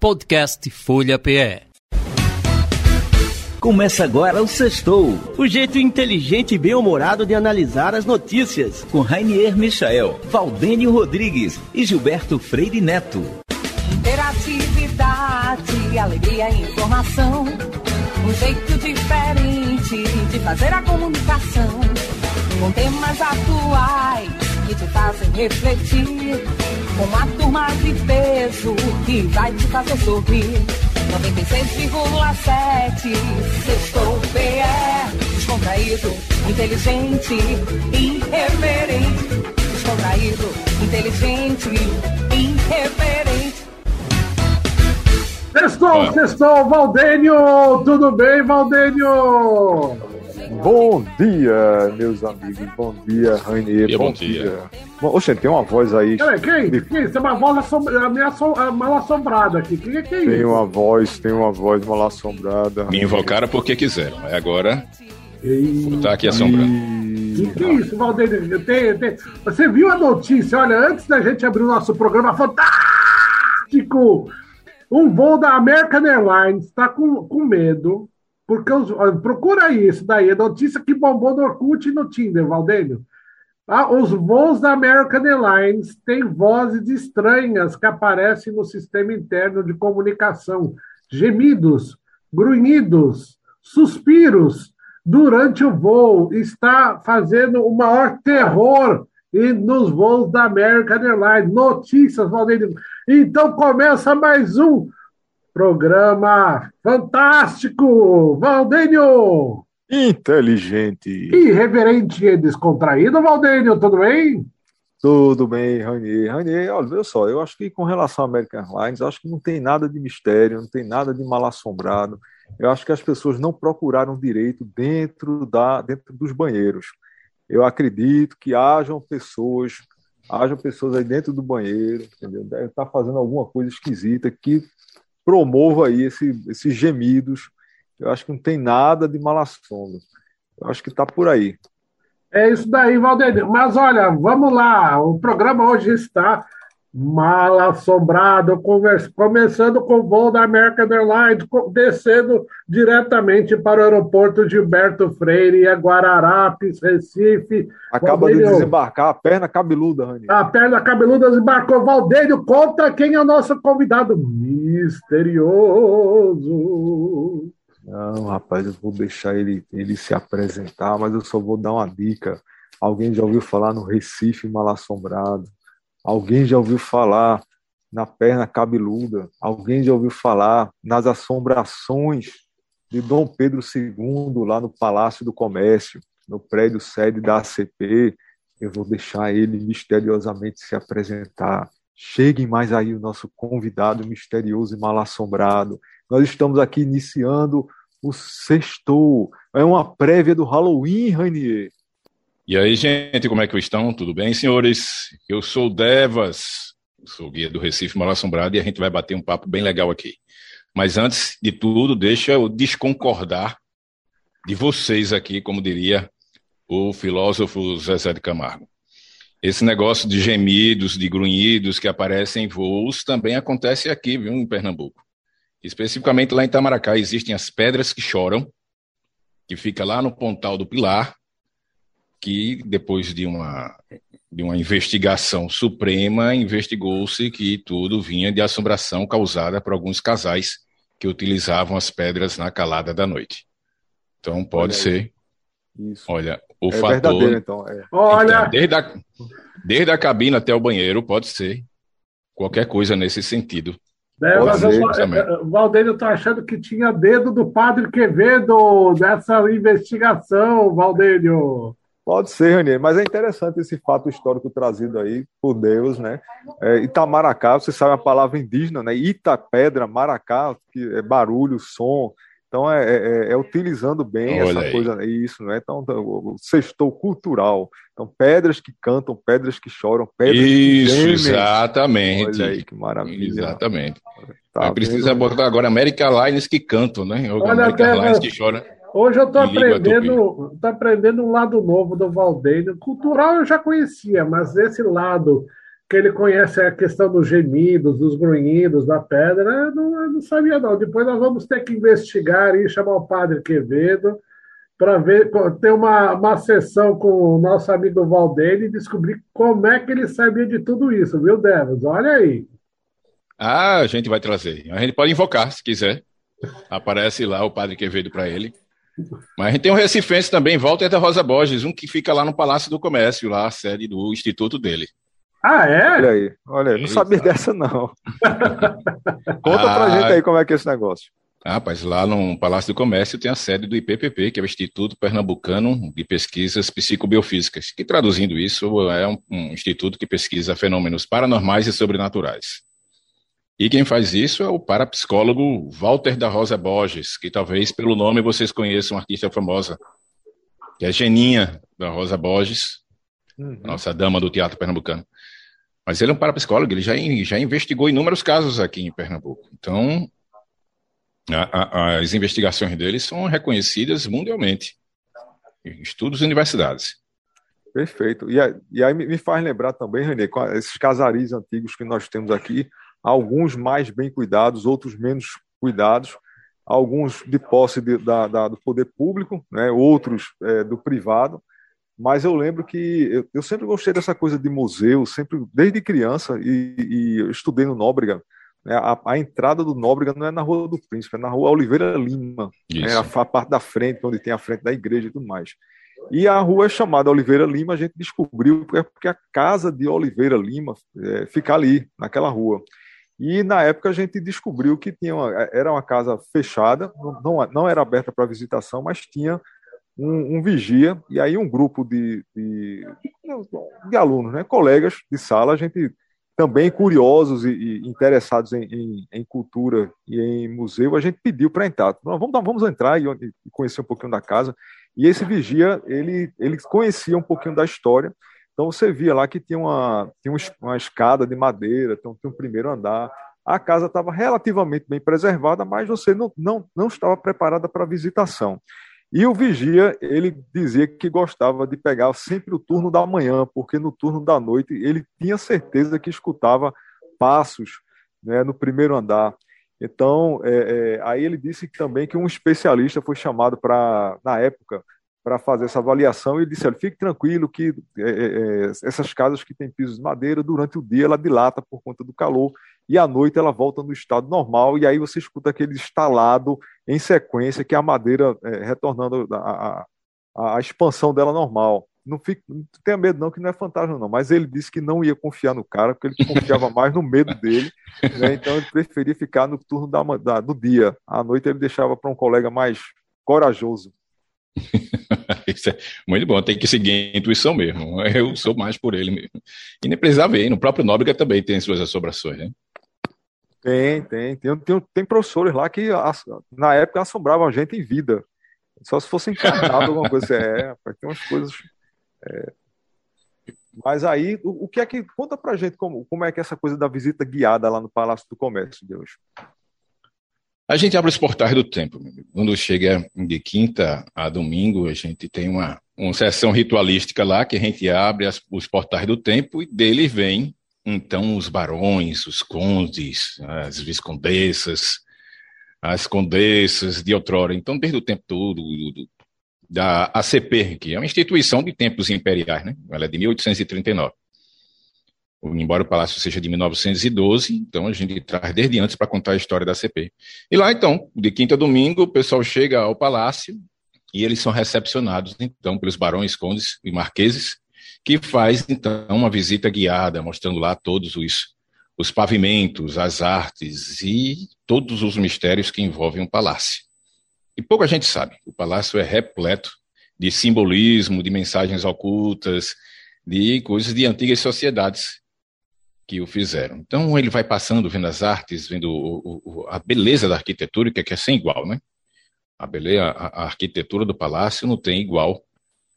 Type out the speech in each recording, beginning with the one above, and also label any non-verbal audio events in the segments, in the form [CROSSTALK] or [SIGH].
Podcast Folha PE. Começa agora o Sextou. O jeito inteligente e bem-humorado de analisar as notícias. Com Rainier Michael, Valdênio Rodrigues e Gilberto Freire Neto. Interatividade, alegria e informação. Um jeito diferente de fazer a comunicação. Com temas atuais que te fazem refletir. Com uma turma de peso que vai te fazer sorrir. 96,7 Sextou PE Descontraído, inteligente, irreverente Descontraído, inteligente, irreverente Sextou, sextou, Valdênio! Tudo bem, Valdênio? Bom dia, meus amigos. Bom dia, Rainier. Bom, bom dia. dia. Bom, oxe, tem uma voz aí. Peraí, quem? Quem? Isso é uma voz assombra... mal assombrada aqui. Quem é que é Tem isso? uma voz, tem uma voz mal assombrada. Me invocaram porque quiseram. Aí agora Ei, vou estar aqui assombrando. Que, que é isso, tenho- eu tenho- Você viu a notícia? Olha, antes da gente abrir o nosso programa fantástico, um voo da American Airlines está com, com medo, porque os, procura isso daí, é notícia que bombou no Orkut e no Tinder, Valdênio. Ah, os voos da American Airlines têm vozes estranhas que aparecem no sistema interno de comunicação, gemidos, grunhidos, suspiros durante o voo. Está fazendo o maior terror e nos voos da American Airlines. Notícias, Valdênio. Então começa mais um programa fantástico, Valdênio. Inteligente. Irreverente e descontraído, Valdênio, tudo bem? Tudo bem, Rainier. Rainier, olha, veja só, eu acho que com relação à American Airlines, acho que não tem nada de mistério, não tem nada de mal assombrado. Eu acho que as pessoas não procuraram direito dentro, da, dentro dos banheiros. Eu acredito que hajam pessoas, hajam pessoas aí dentro do banheiro, entendeu? Deve estar fazendo alguma coisa esquisita que promova aí esse, esses gemidos. Eu acho que não tem nada de mal assombro. Eu acho que está por aí. É isso daí, Valdênio. Mas olha, vamos lá. O programa hoje está mal assombrado, começando com o voo da American Airlines, descendo diretamente para o aeroporto Gilberto Freire, em Guararapes, Recife. Acaba de desembarcar a perna cabeluda, Rani. A perna cabeluda embarcou. Valdênio, conta quem é o nosso convidado misterioso. Não, rapaz, eu vou deixar ele, ele se apresentar, mas eu só vou dar uma dica. Alguém já ouviu falar no Recife mal assombrado? Alguém já ouviu falar na perna cabeluda? Alguém já ouviu falar nas assombrações de Dom Pedro II lá no Palácio do Comércio, no prédio sede da ACP? Eu vou deixar ele misteriosamente se apresentar. Cheguem mais aí o nosso convidado misterioso e mal assombrado. Nós estamos aqui iniciando o sextou. É uma prévia do Halloween, Rainier. E aí, gente, como é que estão? Tudo bem, senhores? Eu sou Devas, sou guia do Recife Mal Assombrado e a gente vai bater um papo bem legal aqui. Mas antes de tudo, deixa eu desconcordar de vocês aqui, como diria o filósofo Zezé de Camargo. Esse negócio de gemidos, de grunhidos que aparecem em voos também acontece aqui, viu, em Pernambuco. Especificamente lá em Itamaracá existem as pedras que choram, que fica lá no Pontal do Pilar, que depois de uma, de uma investigação suprema, investigou-se que tudo vinha de assombração causada por alguns casais que utilizavam as pedras na calada da noite. Então pode Olha ser, Isso. olha, o é fator verdadeiro, então. É. Olha, então, desde a, desde a cabine até o banheiro, pode ser qualquer coisa nesse sentido. né, mas eu- também. eh, eh, Valdênio tá achando que tinha dedo do padre Quevedo nessa investigação, Valdênio. Pode ser, Ranier, mas é interessante esse fato histórico trazido aí por Deus, né? É, Itamaracá, você sabe a palavra indígena, né? Ita, pedra, maracá, que é barulho, som. Então é, é- é utilizando bem Olha essa aí. coisa, isso, né? Então, o sextou cultural. Então, pedras que cantam, pedras que choram, pedras que Isso, gemem. exatamente. Olha aí que maravilha. Exatamente. Tá precisa botar agora America Lines que cantam, né? Olha, até- Lines que chora. Hoje eu liga, aprendendo, tô aprendendo um lado novo do Valdênio. Cultural eu já conhecia, mas esse lado que ele conhece a questão dos gemidos, dos grunhidos, da pedra, não, não sabia não. Depois nós vamos ter que investigar e chamar o padre Quevedo para ver, ter uma, uma sessão com o nosso amigo Valdene e descobrir como é que ele sabia de tudo isso, viu, Devas? Olha aí. Ah, a gente vai trazer. A gente pode invocar, se quiser. Aparece lá o padre Quevedo para ele. Mas a gente tem um recifense também, Walter da Rosa Borges, um que fica lá no Palácio do Comércio, lá a sede do instituto dele. Ah, é? Olha aí, olha aí, não sabia dessa não. [LAUGHS] Conta ah, pra gente aí como é que é esse negócio. Ah, rapaz, lá no Palácio do Comércio tem a sede do IPPP, que é o Instituto Pernambucano de Pesquisas Psicobiofísicas, que traduzindo isso é um, um instituto que pesquisa fenômenos paranormais e sobrenaturais. E quem faz isso é o parapsicólogo Walter da Rosa Borges, que talvez pelo nome vocês conheçam, uma artista famosa, que é Geninha da Rosa Borges, uhum. nossa dama do teatro pernambucano. Mas ele é um parapsicólogo, ele já, já investigou inúmeros casos aqui em Pernambuco. Então, a, a, as investigações dele são reconhecidas mundialmente, em estudos e universidades. Perfeito. E, e aí me faz lembrar também, Renê, esses casaris antigos que nós temos aqui, alguns mais bem cuidados, outros menos cuidados, alguns de posse de, da, da, do poder público, né, outros é, do privado. Mas eu lembro que eu, eu, sempre gostei dessa coisa de museu, sempre desde criança, e, e eu estudei no Nóbrega. Né, a, a, entrada do Nóbrega não é na Rua do Príncipe, é na Rua Oliveira Lima, né, a, a parte da frente, onde tem a frente da igreja e tudo mais. E a rua é chamada Oliveira Lima, a gente descobriu porque a casa de Oliveira Lima é, fica ali, naquela rua. E na época a gente descobriu que tinha uma, era uma casa fechada, não, não era aberta para visitação, mas tinha um, um, vigia, e aí um grupo de, de, de, alunos, né, colegas de sala, a gente também curiosos e, e interessados em, em, em, cultura e em museu, a gente pediu para entrar. Vamos, vamos entrar e, e conhecer um pouquinho da casa. E esse vigia, ele, ele conhecia um pouquinho da história, então você via lá que tinha uma, tinha uma escada de madeira, então tinha um primeiro andar. A casa estava relativamente bem preservada, mas você não, não, não estava preparada para visitação. E o vigia, ele dizia que gostava de pegar sempre o turno da manhã, porque no turno da noite ele tinha certeza que escutava passos né, no primeiro andar. Então, é, é, aí ele disse também que um especialista foi chamado para, na época, para fazer essa avaliação e disse: olha, fique tranquilo que é, é, é, essas casas que têm pisos de madeira, durante o dia ela dilata por conta do calor e à noite ela volta no estado normal e aí você escuta aquele estalado em sequência que é a madeira é, retornando a, a, a, expansão dela normal. Não, fique, não tenha medo não que não é fantasma não, mas ele disse que não ia confiar no cara porque ele confiava mais no medo dele, né? então ele preferia ficar no turno da, da, do dia. À noite ele deixava para um colega mais corajoso. [LAUGHS] Isso é muito bom, tem que seguir a intuição mesmo. Eu sou mais por ele mesmo. E nem precisava ver, no próprio Nóbrega também tem suas assombrações, né? Tem, tem. Tem, tem, tem professores lá que na época assombravam a gente em vida. Só se fosse encarnado alguma coisa. É, tem umas coisas. É... Mas aí, o, o, que é que. Conta pra gente como, como é que é essa coisa da visita guiada lá no Palácio do Comércio, Deus. A gente abre os portais do tempo. Quando chega de quinta a domingo, a gente tem uma, uma sessão ritualística lá que a gente abre as, os portais do tempo e dele vem então os barões, os condes, as viscondessas, as condessas de outrora. Então, desde o tempo todo da ACP, que é uma instituição de tempos imperiais, né? Ela é de 1839 embora o palácio seja de 1912, então a gente traz desde antes para contar a história da CP. E lá, então, de quinta a domingo, o pessoal chega ao palácio e eles são recepcionados, então, pelos barões, condes e marqueses, que faz, então, uma visita guiada, mostrando lá todos os, os pavimentos, as artes e todos os mistérios que envolvem o palácio. E pouca gente sabe, o palácio é repleto de simbolismo, de mensagens ocultas, de coisas de antigas sociedades que o fizeram. Então ele vai passando, vendo as artes, vendo o, o, a beleza da arquitetura, que é, que é sem igual, né? A beleza, a, a, arquitetura do palácio não tem igual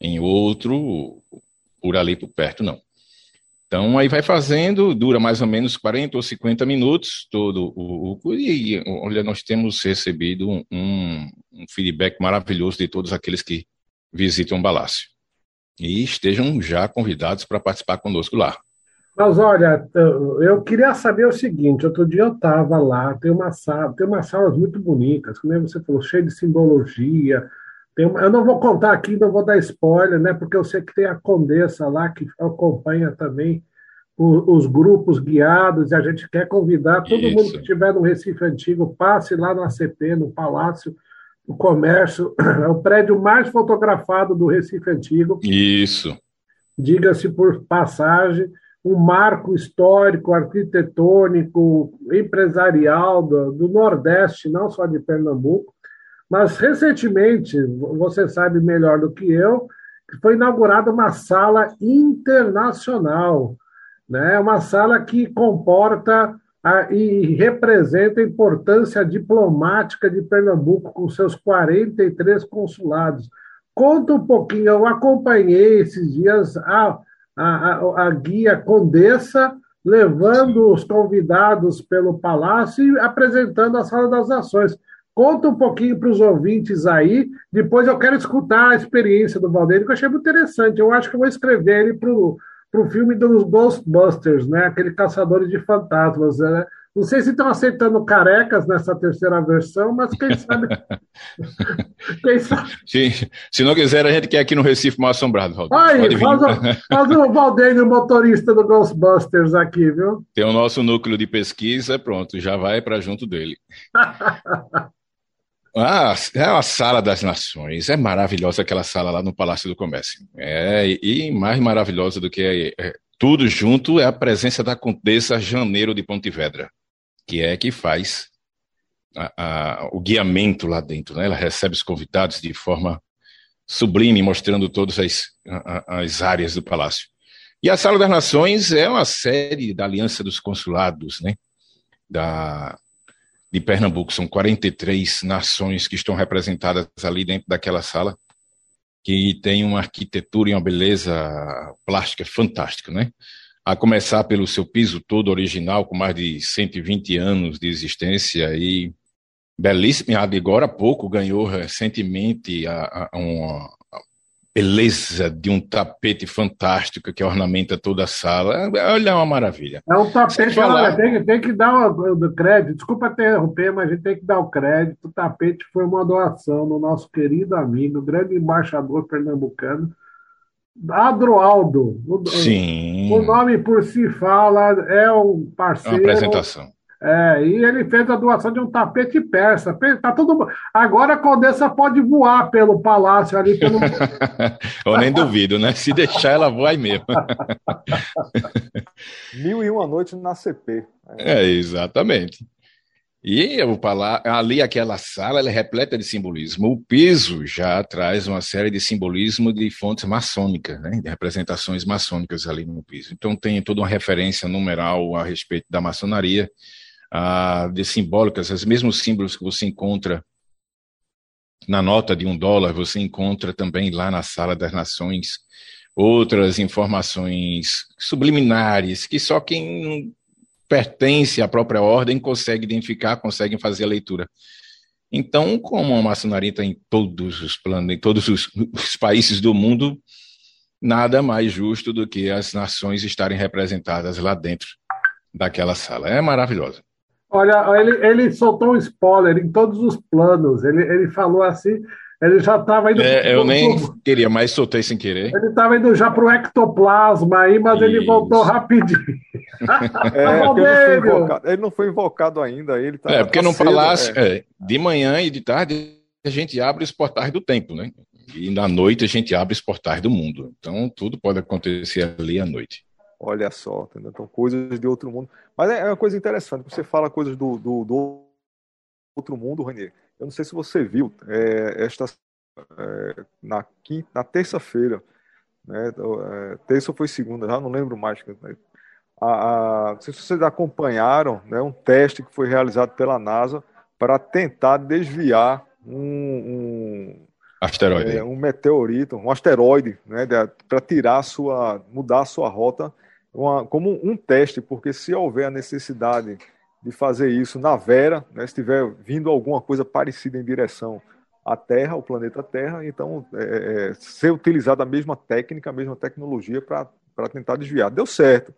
em outro por ali por perto, não. Então aí vai fazendo, dura mais ou menos 40 ou 50 minutos todo o, o e olha, nós temos recebido um, um feedback maravilhoso de todos aqueles que visitam o palácio. E estejam já convidados para participar conosco lá. Mas olha, eu queria saber o seguinte: outro dia eu estava lá, tem uma sala, tem umas salas muito bonitas, como você falou, cheio de simbologia. Uma, eu não vou contar aqui, não vou dar spoiler, né? Porque eu sei que tem a Condessa lá que acompanha também os, os grupos guiados, e a gente quer convidar todo Isso. mundo que estiver no Recife Antigo, passe lá no ACP, no Palácio do Comércio, [CLEARS THROAT] é o prédio mais fotografado do Recife Antigo. Isso. Diga-se por passagem um marco histórico, arquitetônico, empresarial do, do, Nordeste, não só de Pernambuco. Mas, recentemente, você sabe melhor do que eu, que foi inaugurada uma sala internacional, né? uma sala que comporta a, e representa a importância diplomática de Pernambuco, com seus 43 consulados. Conta um pouquinho, eu acompanhei esses dias a a, a, a guia Condessa, levando os convidados pelo palácio e apresentando a Sala das Nações. Conta um pouquinho para os ouvintes aí, depois eu quero escutar a experiência do Valdeiro, que eu achei muito interessante. Eu acho que eu vou escrever ele para o filme dos Ghostbusters, né? aquele Caçadores de Fantasmas. Né? Não sei se estão aceitando carecas nessa terceira versão, mas quem sabe. [LAUGHS] quem sabe... Se, se não quiser, a gente quer aqui no Recife mal assombrado. Aí, faz, o, faz o Valdênio, motorista do Ghostbusters, aqui, viu? Tem o nosso núcleo de pesquisa, pronto, já vai para junto dele. [LAUGHS] Ah, é a Sala das Nações. É maravilhosa aquela sala lá no Palácio do Comércio. É, e mais maravilhosa do que é, é, tudo junto é a presença da Condessa Janeiro de Pontevedra que é que faz a, a, o guiamento lá dentro. Né? Ela recebe os convidados de forma sublime, mostrando todas as, as áreas do palácio. E a Sala das Nações é uma série da Aliança dos Consulados, né? Da, de Pernambuco. São 43 nações que estão representadas ali dentro daquela sala, que tem uma arquitetura e uma beleza plástica fantástica, né? A começar pelo seu piso todo original, com mais de 120 anos de existência e belíssimo, agora há pouco ganhou recentemente a, a, uma beleza de um tapete fantástico que ornamenta toda a sala. Olha, é uma maravilha. É um tapete, falar... tem, tem, que dar o, o crédito. Desculpa interromper, mas a gente tem que dar o crédito. O tapete foi uma doação do nosso querido amigo, grande embaixador pernambucano, Adroaldo. O, Sim. O nome por si fala, é um parceiro. Uma apresentação. É, e ele fez a doação de um tapete persa. Tá tudo... Agora a Condessa pode voar pelo palácio ali. Pelo... [LAUGHS] Eu nem duvido, né? Se deixar, ela voa aí mesmo. Mil e uma noite na CP. É, exatamente. E o ali aquela sala é repleta de simbolismo. O piso já traz uma série de simbolismo de fontes maçônicas, né? de representações maçônicas ali no piso. Então tem toda uma referência numeral a respeito da maçonaria, de simbólicas, os mesmos símbolos que você encontra na nota de um dólar, você encontra também lá na Sala das Nações outras informações subliminares que só quem pertence à própria ordem consegue identificar, conseguem fazer a leitura. Então, como a maçonaria está em todos os planos, em todos os, os, países do mundo, nada mais justo do que as nações estarem representadas lá dentro daquela sala. É maravilhosa. Olha, ele, ele soltou um spoiler em todos os planos. Ele, ele falou assim: ele já estava indo. É, eu nem queria, mas soltei sem querer. Ele estava indo já para o ectoplasma aí, mas Isso. ele voltou rapidinho. [LAUGHS] É, não ele não foi invocado ainda. Ele tá, é, porque tá no cedo, palácio, é. é. de manhã e de tarde, a gente abre os portais do tempo, né? E na noite a gente abre os portais do mundo. Então tudo pode acontecer ali à noite. Olha só, entendeu? então coisas de outro mundo. Mas é, é uma coisa interessante, você fala coisas do, do, do outro mundo, Renier eu não sei se você viu, é, esta é, na, quinta, na terça-feira, né, é, terça ou foi segunda, já não lembro mais. Né, a, a, não sei se vocês acompanharam né, um teste que foi realizado pela NASA para tentar desviar um, um asteroide, é, um meteorito, um asteroide, né, para tirar a sua, mudar a sua rota, uma, como um teste, porque se houver a necessidade de fazer isso na Vera, né, se vindo alguma coisa parecida em direção à Terra, ao planeta Terra, então é, é, é ser utilizada a mesma técnica, a mesma tecnologia para tentar desviar. Deu certo.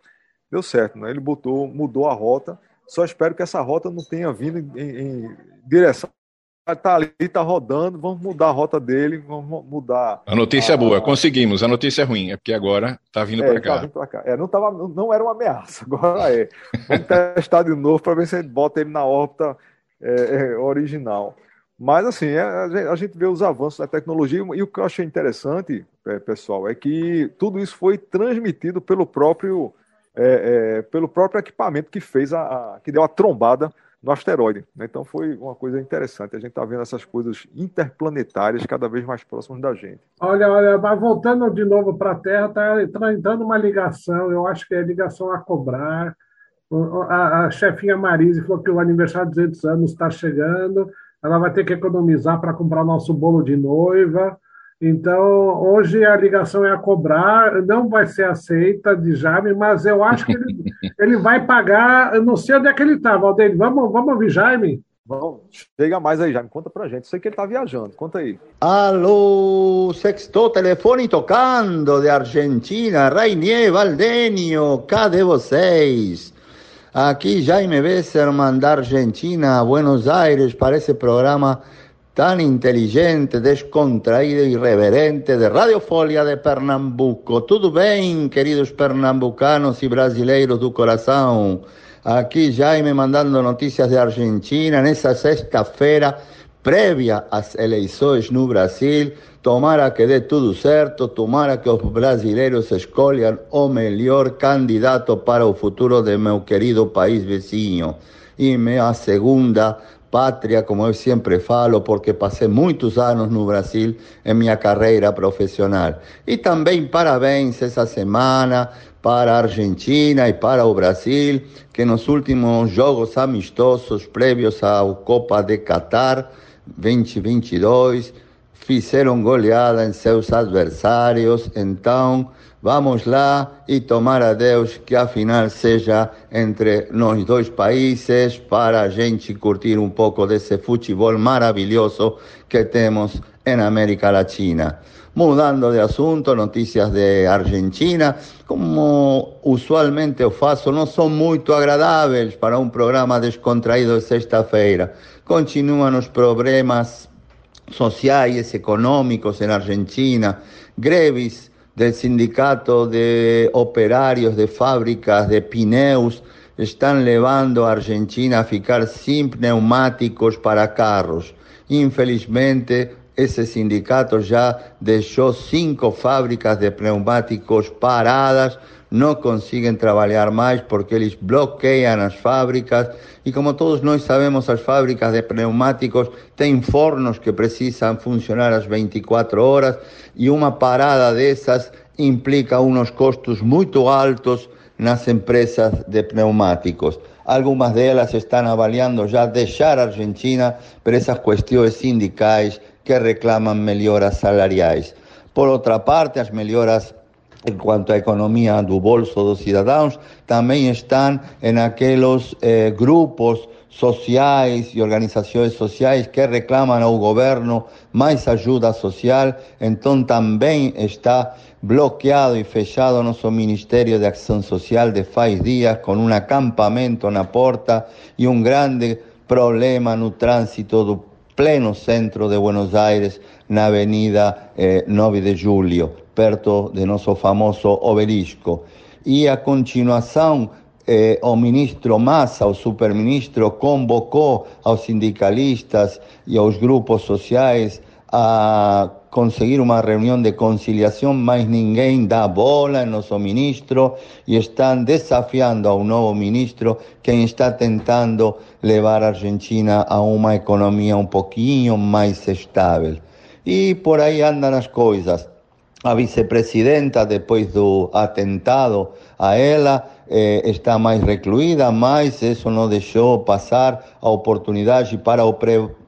deu certo, né? Ele botou, mudou a rota. Só espero que essa rota não tenha vindo em, em direção tá ali, tá rodando, vamos mudar a rota dele, vamos mudar. A notícia a... é boa, conseguimos. A notícia é ruim, é porque agora tá vindo é, para cá. Tá vindo pra cá. É, não, tava, não era uma ameaça, [LAUGHS] agora é. Vamos testar de novo para ver se a gente bota ele na órbita é, é, original. Mas, assim, é, a gente vê os avanços da tecnologia e o que eu achei interessante, é, pessoal, é que tudo isso foi transmitido pelo próprio, pelo próprio equipamento que fez a, a que deu a trombada no asteroide. Né? Então foi uma coisa interessante. A gente está vendo essas coisas interplanetárias cada vez mais próximas da gente. Olha, olha, mas voltando de novo para a Terra, está tá entrando uma ligação, eu acho que é ligação a cobrar. A, a chefinha Marise falou que o aniversário de 200 anos está chegando, ela vai ter que economizar para comprar nosso bolo de noiva. Então, hoje a ligação é a cobrar, não vai ser aceita de Jaime, mas eu acho que ele, [LAUGHS] ele vai pagar, eu não sei onde é que ele está, Valdeir. Vamos, vamos ouvir Jaime? Vamos, chega mais aí, Jaime, conta pra gente. Sei que ele está viajando, conta aí. Alô, sexto telefone tocando de Argentina, Rainier, Valdenio, cadê vocês? Aqui Jaime Besserman da Argentina, Buenos Aires, para esse programa tan inteligente, descontraído irreverente de Radiofolia de Pernambuco. Tudo bem, queridos pernambucanos y brasileiros do coração? Aqui Jaime mandando noticias de Argentina nessa sexta-feira, prévia às eleições no Brasil. Tomara que dê tudo certo, tomara que os brasileiros escolham o melhor candidato para o futuro de meu querido país vizinho. E minha segunda pátria, como eu sempre falo, porque passei muitos anos no Brasil em minha carreira profissional. E também parabéns essa semana para a Argentina e para o Brasil, que nos últimos jogos amistosos prévios à Copa de Qatar 2022 fizeram goleada em seus adversários. Então, Vamos lá e tomar a Deus que a final seja entre nós dois países para a gente curtir um pouco desse futebol maravilhoso que temos em América Latina. Mudando de assunto, notícias de Argentina, como usualmente eu faço, não são muito agradáveis para um programa descontraído de sexta-feira. Continuam os problemas sociais, econômicos em Argentina, greves del sindicato de operarios de fábricas de pneus están llevando a Argentina a ficar sin neumáticos para carros. Infelizmente, ese sindicato ya dejó cinco fábricas de neumáticos paradas no consiguen trabajar más porque ellos bloquean las fábricas y como todos nós sabemos, las fábricas de pneumáticos tienen fornos que precisan funcionar las 24 horas y una parada de esas implica unos costos muy altos las empresas de pneumáticos. Algunas de ellas están avaliando ya dejar Argentina por esas cuestiones sindicales que reclaman mejoras salariales. Por otra parte, las mejoras en cuanto a economía do bolso dos cidadãos, también están en aquellos eh, grupos sociais y organizaciones sociales que reclaman al gobierno más ayuda social, entonces también está bloqueado y fechado nuestro Ministerio de Acción Social de faz días con un acampamento la porta y un grande problema no tránsito do pleno centro de Buenos Aires, na Avenida eh, 9 de Julio perto de nuestro famoso obelisco. Y a continuación, eh, o ministro Massa, o superministro, convocó a los sindicalistas y a los grupos sociales a conseguir una reunión de conciliación, mas ninguém da bola en nuestro ministro y están desafiando a un nuevo ministro que está tentando llevar a Argentina a una economía un poquito más estable. Y por ahí andan las cosas. A vicepresidenta, depois do atentado a ela, eh, está mais recluída, mas isso não deixou passar a oportunidade para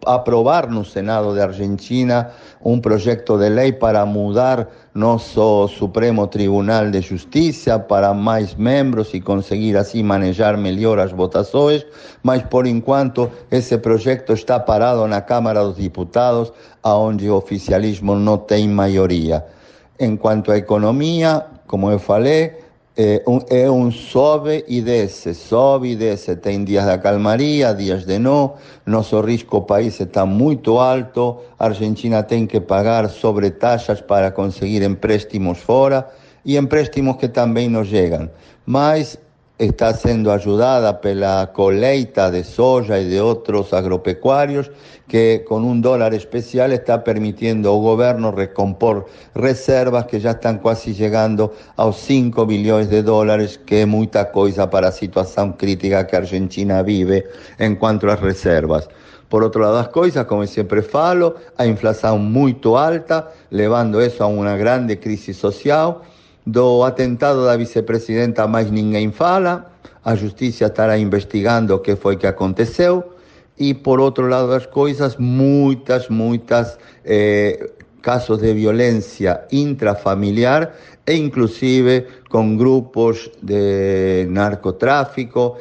aprovar no Senado de Argentina um projeto de lei para mudar nosso Supremo Tribunal de Justiça para mais membros e conseguir assim manejar melhor as votações, mas por enquanto esse projeto está parado na Câmara dos Deputados, onde o oficialismo não tem maioria. En cuanto a economía, como eu falei, é um, é sobe e desce, sobe e desce. Tem dias da calmaria, dias de não. Nosso risco país está muito alto. A Argentina tem que pagar sobretaxas para conseguir empréstimos fora e empréstimos que também não chegam. Mas está siendo ayudada por la coleita de soya y de otros agropecuarios que con un dólar especial está permitiendo al gobierno recompor reservas que ya están casi llegando a los 5 billones de dólares, que es mucha cosa para la situación crítica que Argentina vive en cuanto a las reservas. Por otro lado, las cosas, como siempre falo, a inflación muy alta, llevando eso a una grande crisis social, do atentado da vicepresidenta mais ninguém fala, a justiça estará investigando o que foi que aconteceu, e por outro lado das coisas, muitas, muitas eh, casos de violência intrafamiliar e inclusive com grupos de narcotráfico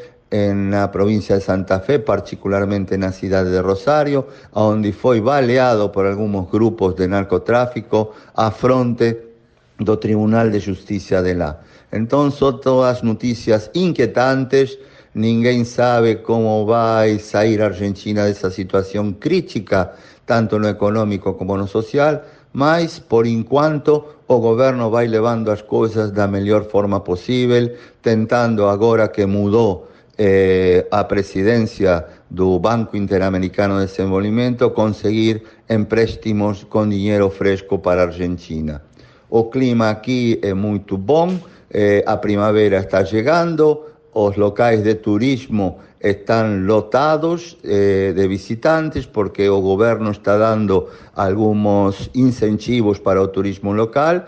na província de Santa Fe, particularmente na cidade de Rosário, onde foi baleado por alguns grupos de narcotráfico a fronte do Tribunal de Justiça de. Então, são todas notícias inquietantes, ninguém sabe vai sair a Argentina dessa situação crítica, tanto no econômico como no social, mas, por enquanto, o governo vai levando as coisas da melhor forma possível, tentando agora que mudou eh, a presidência do Banco Interamericano de Desenvolvimento, conseguir empréstimos com dinheiro fresco para a Argentina. O clima aqui é muito bom, a primavera está chegando, os locais de turismo estão lotados eh, de visitantes porque o governo está dando alguns incentivos para o turismo local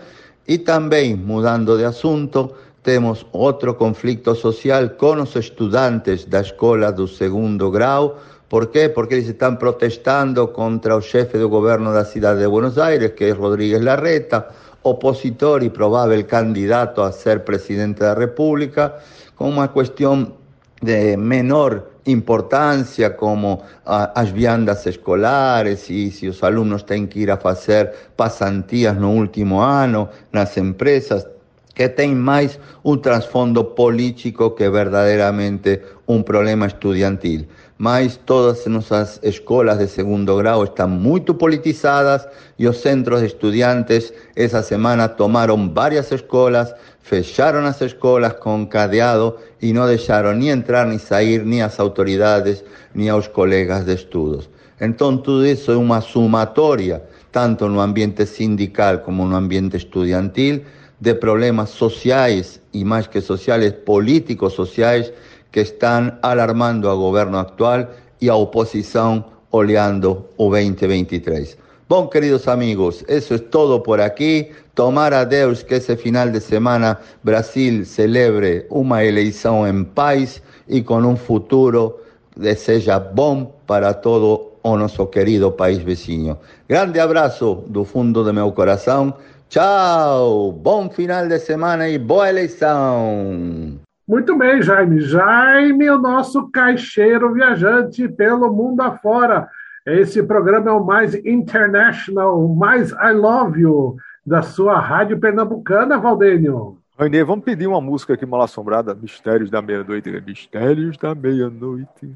e também, mudando de assunto, temos outro conflito social com os estudantes da escola do segundo grau. Por quê? Porque eles estão protestando contra o chefe do governo da cidade de Buenos Aires, que é Rodríguez Larreta, opositor y probable candidato a ser presidente de la República, con una cuestión de menor importancia como las viandas escolares y si los alumnos tienen que ir a hacer pasantías no último año, las empresas, que tienen más un trasfondo político que verdaderamente un problema estudiantil mas todas nuestras escuelas de segundo grado están muy politizadas y los centros de estudiantes esa semana tomaron varias escuelas, fecharon las escuelas con cadeado y no dejaron ni entrar ni salir ni a las autoridades ni a los colegas de estudios. Entonces todo eso es una sumatoria, tanto el ambiente sindical como el ambiente estudiantil, de problemas sociales y más que sociales, políticos sociales, que están alarmando al gobierno actual y a oposición oleando o 2023. Bom, queridos amigos, eso es todo por aquí. Tomar a Deus que ese final de semana Brasil celebre una elección en paz y con un futuro que seja bom para todo o querido país vizinho. Grande abraço do fundo do meu coração. Tchau, bom final de semana e boa eleição. Muito bem, Jaime. Jaime, o nosso caixeiro viajante pelo mundo afora. Esse programa é o mais international, o mais I Love You da sua rádio pernambucana, Valdênio. Rainê, vamos pedir uma música aqui mal assombrada, Mistérios da Meia-Noite. Mistérios da Meia-Noite.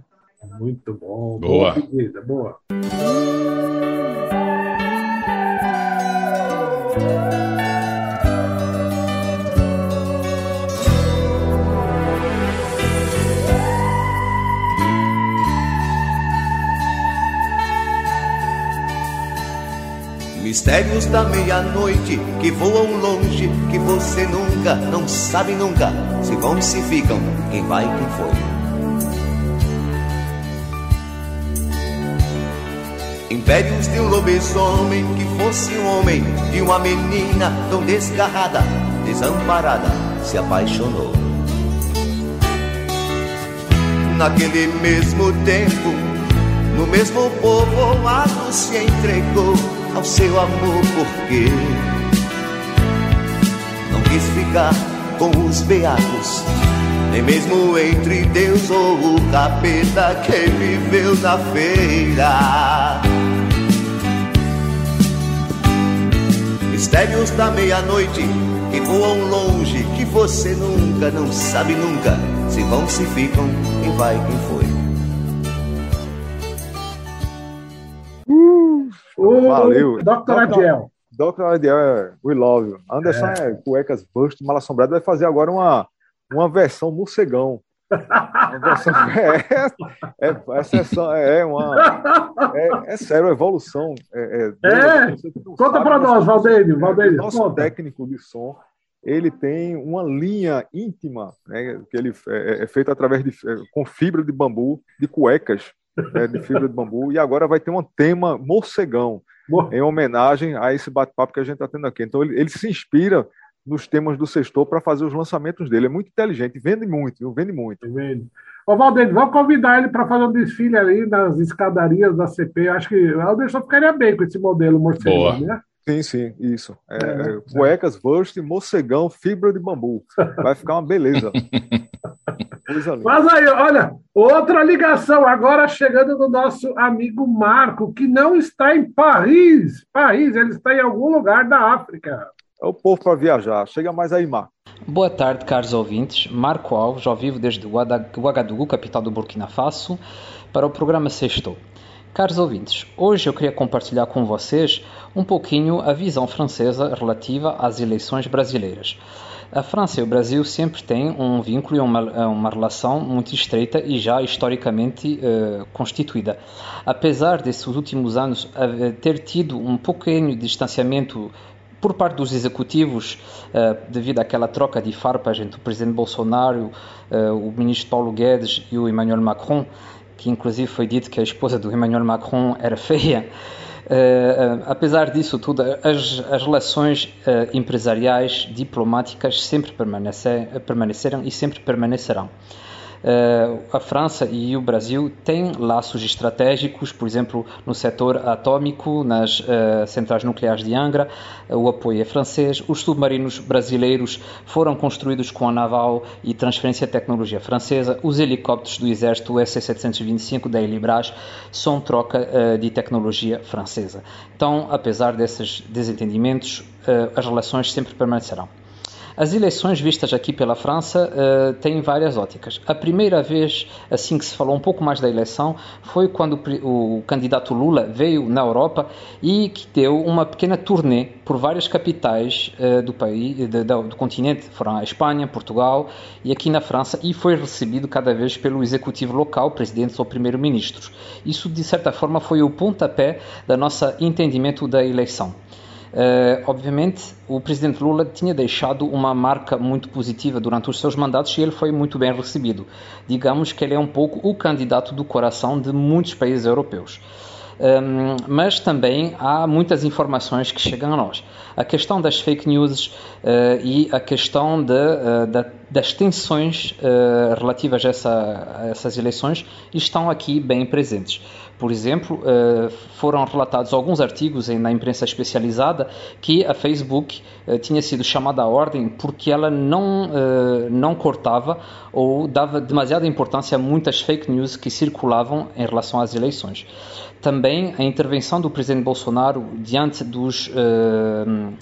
Muito bom. Boa. Boa pedida, boa. Mistérios da meia-noite que voam longe, que você nunca, não sabe nunca, se vão e se ficam, quem vai quem foi. Impérios de um lobisomem que fosse um homem, de uma menina tão desgarrada, desamparada, se apaixonou. Naquele mesmo tempo, no mesmo povoado se entregou ao seu amor porque não quis ficar com os beatos, nem mesmo entre Deus ou o capeta que viveu na feira. Mistérios da meia-noite que voam longe, que você nunca, não sabe nunca se vão, se ficam, quem vai, quem foi. Valeu. Dr. Adiel. Dr. Adiel, é We Love You. Anderson É. é, cuecas Bust, mal assombrado, vai fazer agora uma, uma versão morcegão. Uma versão, [LAUGHS] é, é, essa é, é uma. É, é sério, a evolução. É, É? não Conta mas- nós, Valdênio, é, Valdênio, Nosso conta. técnico de som, ele tem uma linha íntima, né, que ele é, é feito através de é, com fibra de bambu, de cuecas né, de fibra de bambu, e agora vai ter um tema morcegão, Boa. em homenagem a esse bate-papo que a gente está tendo aqui. Então ele, ele se inspira nos temas do sextor para fazer os lançamentos dele. É muito inteligente, vende muito, viu? vende muito. Vendo. Ô, Valdênio, vamos convidar ele para fazer um desfile ali nas escadarias da CP. Eu acho que o Anderson ficaria bem com esse modelo morcegão, Boa. né? Sim, sim, isso. É, É, é, cuecas, burst, morcegão, fibra de bambu. Vai ficar uma beleza. [LAUGHS] Coisa linda. Mas aí, olha, outra ligação agora chegando do nosso amigo Marco, que não está em Paris. Paris, ele está em algum lugar da África. É o povo para viajar. Chega mais aí, Marco. Boa tarde, caros ouvintes. Marco Alves, ao vivo desde Ouagadougou, capital do Burkina Faso, para o programa Sextou. Caros ouvintes, hoje eu queria compartilhar com vocês um pouquinho a visão francesa relativa às eleições brasileiras. A França e o Brasil sempre têm um vínculo e uma, uma relação muito estreita e já historicamente eh, constituída. Apesar desses últimos anos ter tido um pequeno distanciamento por parte dos executivos, eh, devido àquela troca de farpas entre o presidente Bolsonaro, eh, o ministro Paulo Guedes e o Emmanuel Macron, que inclusive foi dito que a esposa do Emmanuel Macron era feia. Eh, apesar disso tudo, as, as relações eh, empresariais, diplomáticas sempre permanece, permaneceram e sempre permanecerão. Eh, a França e o Brasil têm laços estratégicos, por exemplo, no setor atômico, nas eh, centrais nucleares de Angra, o apoio é francês. Os submarinos brasileiros foram construídos com a naval e transferência de tecnologia francesa. Os helicópteros do exército, o SC-725 da Elibras, são troca eh, de tecnologia francesa. Então, apesar desses desentendimentos, as relações sempre permanecerão. As eleições vistas aqui pela França eh, têm várias óticas. A primeira vez, assim que se falou um pouco mais da eleição, foi quando o candidato Lula veio na Europa e que deu uma pequena turnê por várias capitais eh, do país, de- da- do continente, foram a Espanha, Portugal e aqui na França, e foi recebido cada vez pelo executivo local, presidentes ou primeiro-ministros. Isso, de certa forma, foi o pontapé da nossa entendimento da eleição. Eh, obviamente, o presidente Lula tinha deixado uma marca muito positiva durante os seus mandatos e ele foi muito bem recebido. Digamos que ele é um pouco o candidato do coração de muitos países europeus. Um, mas também há muitas informações que chegam a nós. A questão das fake news uh, e a questão de, uh, da, das tensões uh, relativas a, essa, a, essas eleições estão aqui bem presentes. Por exemplo, foram relatados alguns artigos na imprensa especializada que a Facebook tinha sido chamada à ordem porque ela não, não cortava ou dava demasiada importância a muitas fake news que circulavam em relação às eleições também a intervenção do presidente Bolsonaro diante dos, uh,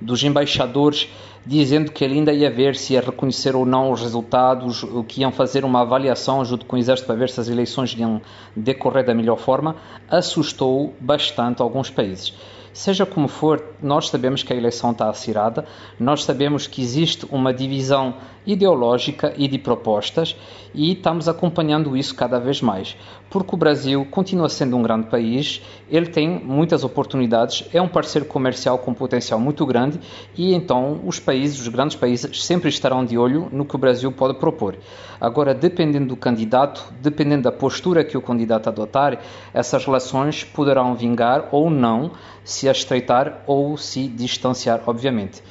dos embaixadores, dizendo que ele ainda ia ver se ia reconhecer ou não os resultados, o que iam fazer uma avaliação junto com o Exército para ver se as eleições iam decorrer da melhor forma, assustou bastante alguns países. Seja como for, nós sabemos que a eleição está acirrada, nós sabemos que existe uma divisão ideológica e de propostas e estamos acompanhando isso cada vez mais. Porque o Brasil continua sendo um grande país, ele tem muitas oportunidades, é um parceiro comercial com potencial muito grande e então os países, os grandes países, sempre estarão de olho no que o Brasil pode propor. Agora, dependendo do candidato, dependendo da postura que o candidato adotar, essas relações poderão vingar ou não, se estreitar ou se distanciar, obviamente.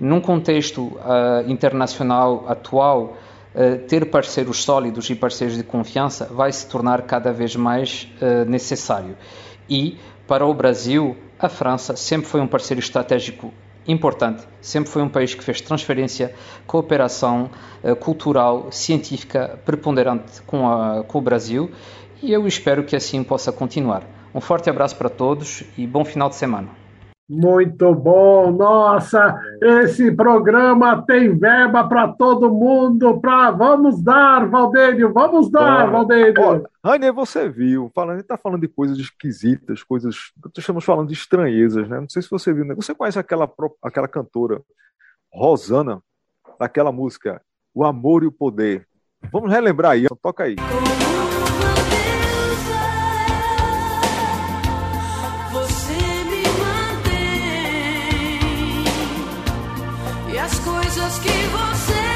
Num contexto uh, internacional atual, uh, ter parceiros sólidos e parceiros de confiança vai se tornar cada vez mais uh, necessário. E, para o Brasil, a França sempre foi um parceiro estratégico importante, sempre foi um país que fez transferência, cooperação cultural, científica preponderante com, a, com o Brasil e eu espero que assim possa continuar. Um forte abraço para todos e bom final de semana. Muito bom, nossa, esse programa tem verba para todo mundo, pra... vamos dar, Valdênio, vamos dar, Valdênio. Rainer, você viu, falando, a gente está falando de coisas esquisitas, coisas, estamos falando de estranhezas, né? Não sei se você viu, né? você conhece aquela, aquela cantora Rosana, daquela música O Amor e o Poder. Vamos relembrar aí, toca aí. as coisas que você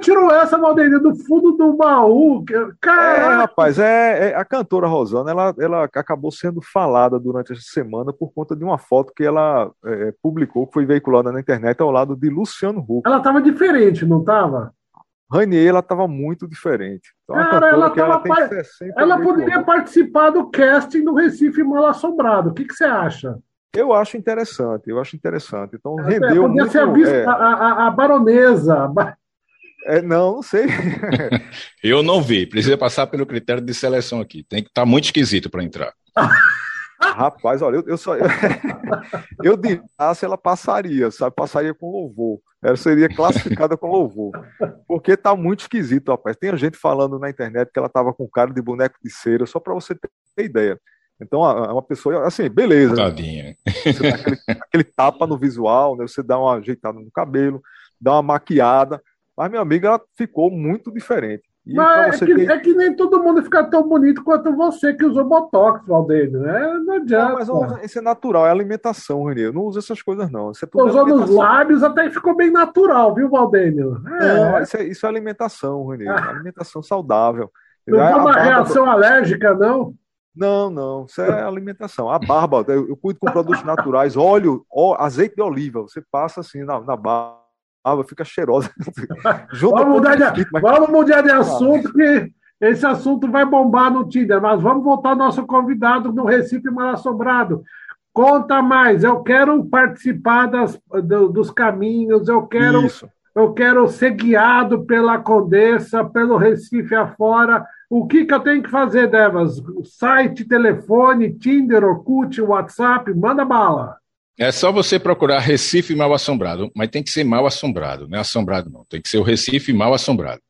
tirou essa, Valdeir, do fundo do baú? Caraca. É, rapaz, é, é, a cantora Rosana, ela, ela acabou sendo falada durante essa semana por conta de uma foto que ela é, publicou, que foi veiculada na internet ao lado de Luciano Huck. Ela estava diferente, não estava? Ranier, ela estava muito diferente. Então, Cara, ela, ela, par... ela poderia participar do casting do Recife Mal Assombrado. O que, que você acha? Eu acho interessante, eu acho interessante. Então, rendeu podia muito... ser a, é... a, a, a baronesa. É, não, não sei. [LAUGHS] eu não vi. Precisa passar pelo critério de seleção aqui. Tem que estar tá muito esquisito para entrar. [LAUGHS] Rapaz, olha, eu, eu só. [LAUGHS] Eu, eu diria se ela passaria, sabe? Passaria com louvor. Ela seria classificada com louvor. Porque tá muito esquisito, rapaz. Tem gente falando na internet que ela tava com cara de boneco de cera, só para você ter ideia. Então, uma pessoa, assim, beleza. Tadinha. Você dá aquele, aquele tapa no visual, né? Você dá uma ajeitada no cabelo, dá uma maquiada, mas minha amiga ela ficou muito diferente. E Mas é que, tem... é que, nem todo mundo fica tão bonito quanto você que usou Botox, Valdeir, né? Não adianta. Não, mas isso é natural, é alimentação, Renê. Eu não uso essas coisas, não. Isso é tudo Usou nos lábios, até ficou bem natural, viu, Valdênio? É. Isso é, isso é alimentação, Renê. Ah. Alimentação saudável. Não foi uma barba... reação alérgica, não? Não, não, isso é alimentação. A barba, eu, eu cuido com produtos naturais, óleo, ó, azeite de oliva, você passa assim na, na barba água fica cheirosa. [LAUGHS] vamos, mudar de, mas... vamos mudar de assunto, que esse assunto vai bombar no Tinder, mas vamos voltar ao nosso convidado no Recife Mal Assombrado. Conta mais, eu quero participar das, do, dos caminhos, eu quero, eu quero ser guiado pela Condessa, pelo Recife afora. O que, que eu tenho que fazer, Devas? Site, telefone, Tinder, Orkut, WhatsApp, manda bala. É só você procurar Recife Mal Assombrado, mas tem que ser mal assombrado, não é assombrado não, tem que ser o Recife Mal Assombrado.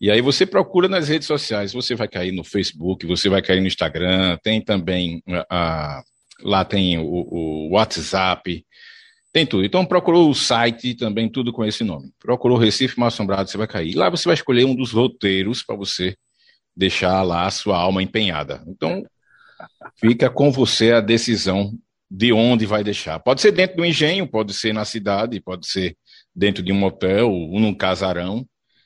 E aí você procura nas redes sociais, você vai cair no Facebook, você vai cair no Instagram, tem também a, lá tem o, o, WhatsApp, tem tudo. Então procurou o site também, tudo com esse nome. Procurou Recife Mal Assombrado, você vai cair. Lá você vai escolher um dos roteiros para você deixar lá a sua alma empenhada. Então fica com você a decisão de onde vai deixar. Pode ser dentro do engenho, pode ser na cidade, pode ser dentro de um hotel ou num casarão.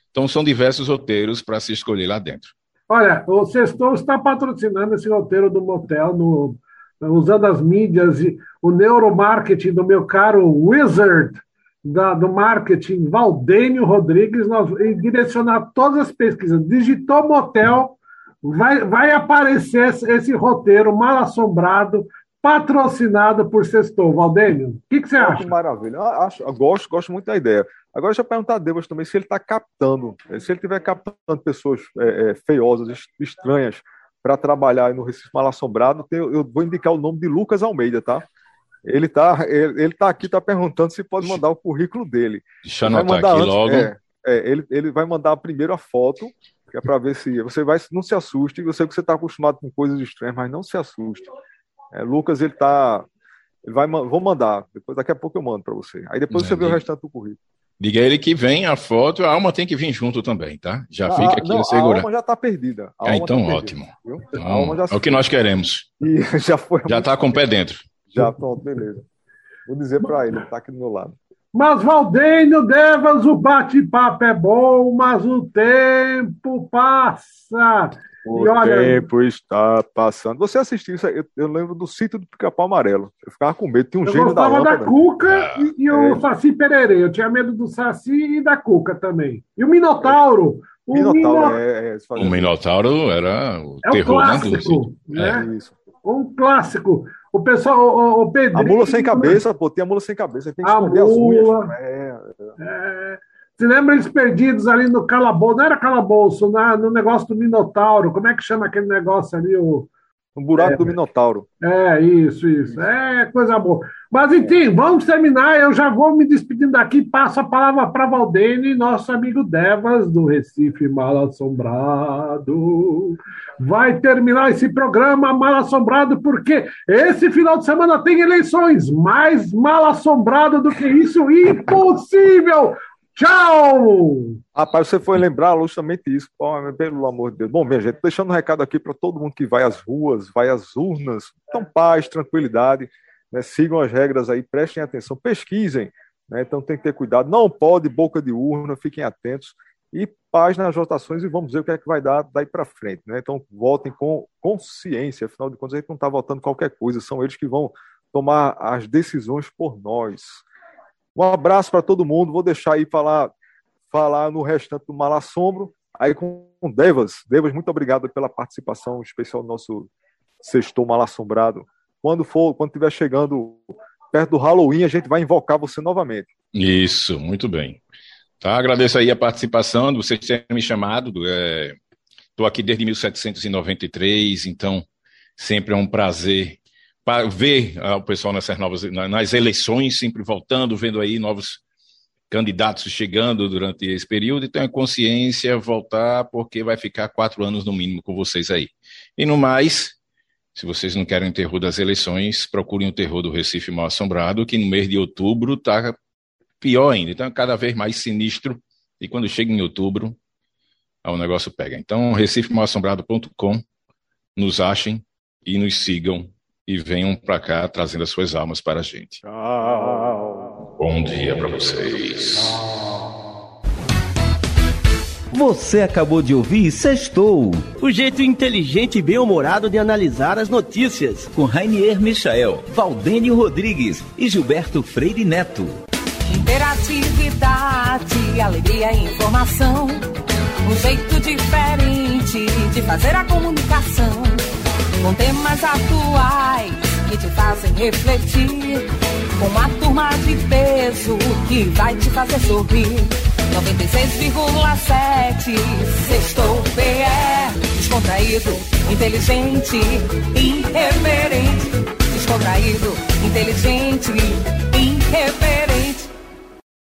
Então são diversos roteiros para se escolher lá dentro. Olha, o Sextou está patrocinando esse roteiro do motel, no, usando as mídias e o neuromarketing do meu caro Wizard da, do marketing, Valdênio Rodrigues, nós, e direcionar todas as pesquisas. Digitou motel, vai, vai aparecer esse, esse roteiro mal assombrado patrocinada por Sextou. Valdênio, o que, que você acha? Que maravilha. Eu acho, eu gosto, gosto muito da ideia. Agora, deixa eu perguntar a Deus também se ele está captando, se ele estiver captando pessoas é, é, feiosas, estranhas, para trabalhar no Recife Mal Assombrado, eu vou indicar o nome de Lucas Almeida, tá? Ele está ele, ele tá aqui, está perguntando se pode mandar o currículo dele. Deixa eu anotar aqui antes, logo. É, é, ele, ele vai mandar primeiro a foto, que é para ver se você vai, não se assuste. Eu sei que você está acostumado com coisas estranhas, mas não se assuste. É, Lucas, ele tá, ele vai, vou mandar. Depois daqui a pouco eu mando para você. Aí depois você vê o restante do currículo. Diga ele que vem a foto, a alma tem que vir junto também, tá? Já ah, fica aqui não, segura. A alma já está perdida. Ah, então tá ótimo. Então, é o que nós queremos. [LAUGHS] E já foi. Já está com o pé dentro. Já, pronto, beleza. Vou dizer para ele, ele está aqui do meu lado. Mas, Valdênio Devas, o bate-papo é bom, mas o tempo passa. O olha, tempo está passando. Você assistiu isso? Eu, eu lembro do sítio do Pica-Pau Amarelo. Eu ficava com medo. Tinha um gênio da lâmpada. da Cuca ah, e, e é. o Saci Pererê. Eu tinha medo do Saci e da Cuca também. E o Minotauro. O Minotauro, é, é, o Minotauro era o é terror, um clássico, né? né? Um clássico. O pessoal, o, o Pedrinho... A mula sem cabeça, pô, tem a mula sem cabeça, tem que a esconder mula, as unhas. É, é. Você lembra eles perdidos ali no calabouço? Não era calabouço, na, no negócio do Minotauro. Como é que chama aquele negócio ali? O, um buraco é, do Minotauro. É, isso, isso. É coisa boa. Mas, enfim, vamos terminar. Eu já vou me despedindo daqui. Passo a palavra para Valdene, nosso amigo Devas, do Recife Mal Assombrado. Vai terminar esse programa mal assombrado, porque esse final de semana tem eleições. Mais mal assombrado do que isso, impossível! Tchau! Rapaz, você foi lembrar justamente isso, pelo amor de Deus. Bom, minha gente, deixando um recado aqui para todo mundo que vai às ruas, vai às urnas. Então, paz, tranquilidade, né? sigam as regras aí, prestem atenção, pesquisem, né? então tem que ter cuidado. Não pode boca de urna, fiquem atentos. E paz nas votações e vamos ver o que é que vai dar daí para frente. Né? Então, votem com consciência, afinal de contas, a gente não está votando qualquer coisa, são eles que vão tomar as decisões por nós. Um abraço para todo mundo. Vou deixar aí falar, falar no restante do Malassombro. Aí com Devas. Devas, muito obrigado pela participação especial no nosso Sextou Malassombrado. Quando for, quando estiver chegando perto do Halloween, a gente vai invocar você novamente. Isso, muito bem. Tá, agradeço aí a participação, vocês terem me chamado. Estou é, aqui desde 1793, então sempre é um prazer para ver uh, o pessoal nessas novas nas eleições, sempre voltando, vendo aí novos candidatos chegando durante esse período, e tenha consciência, voltar, porque vai ficar quatro anos no mínimo com vocês aí. E no mais, se vocês não querem o terror das eleições, procurem o terror do Recife Mal Assombrado, que no mês de outubro está pior ainda, então é cada vez mais sinistro, e quando chega em outubro, o negócio pega. Então, recifemalassombrado.com, nos achem e nos sigam e venham para cá trazendo as suas almas para a gente. Bom dia para vocês. Você acabou de ouvir Sextou, o jeito inteligente e bem-humorado de analisar as notícias, com Rainier Michael, Valdênio Rodrigues e Gilberto Freire Neto. Interatividade, alegria e informação, um jeito diferente de fazer a comunicação com temas atuais que te fazem refletir. Com uma turma de peso que vai te fazer sorrir. 96,7 Sextou PE Descontraído, inteligente, irreverente Descontraído, inteligente, irreverente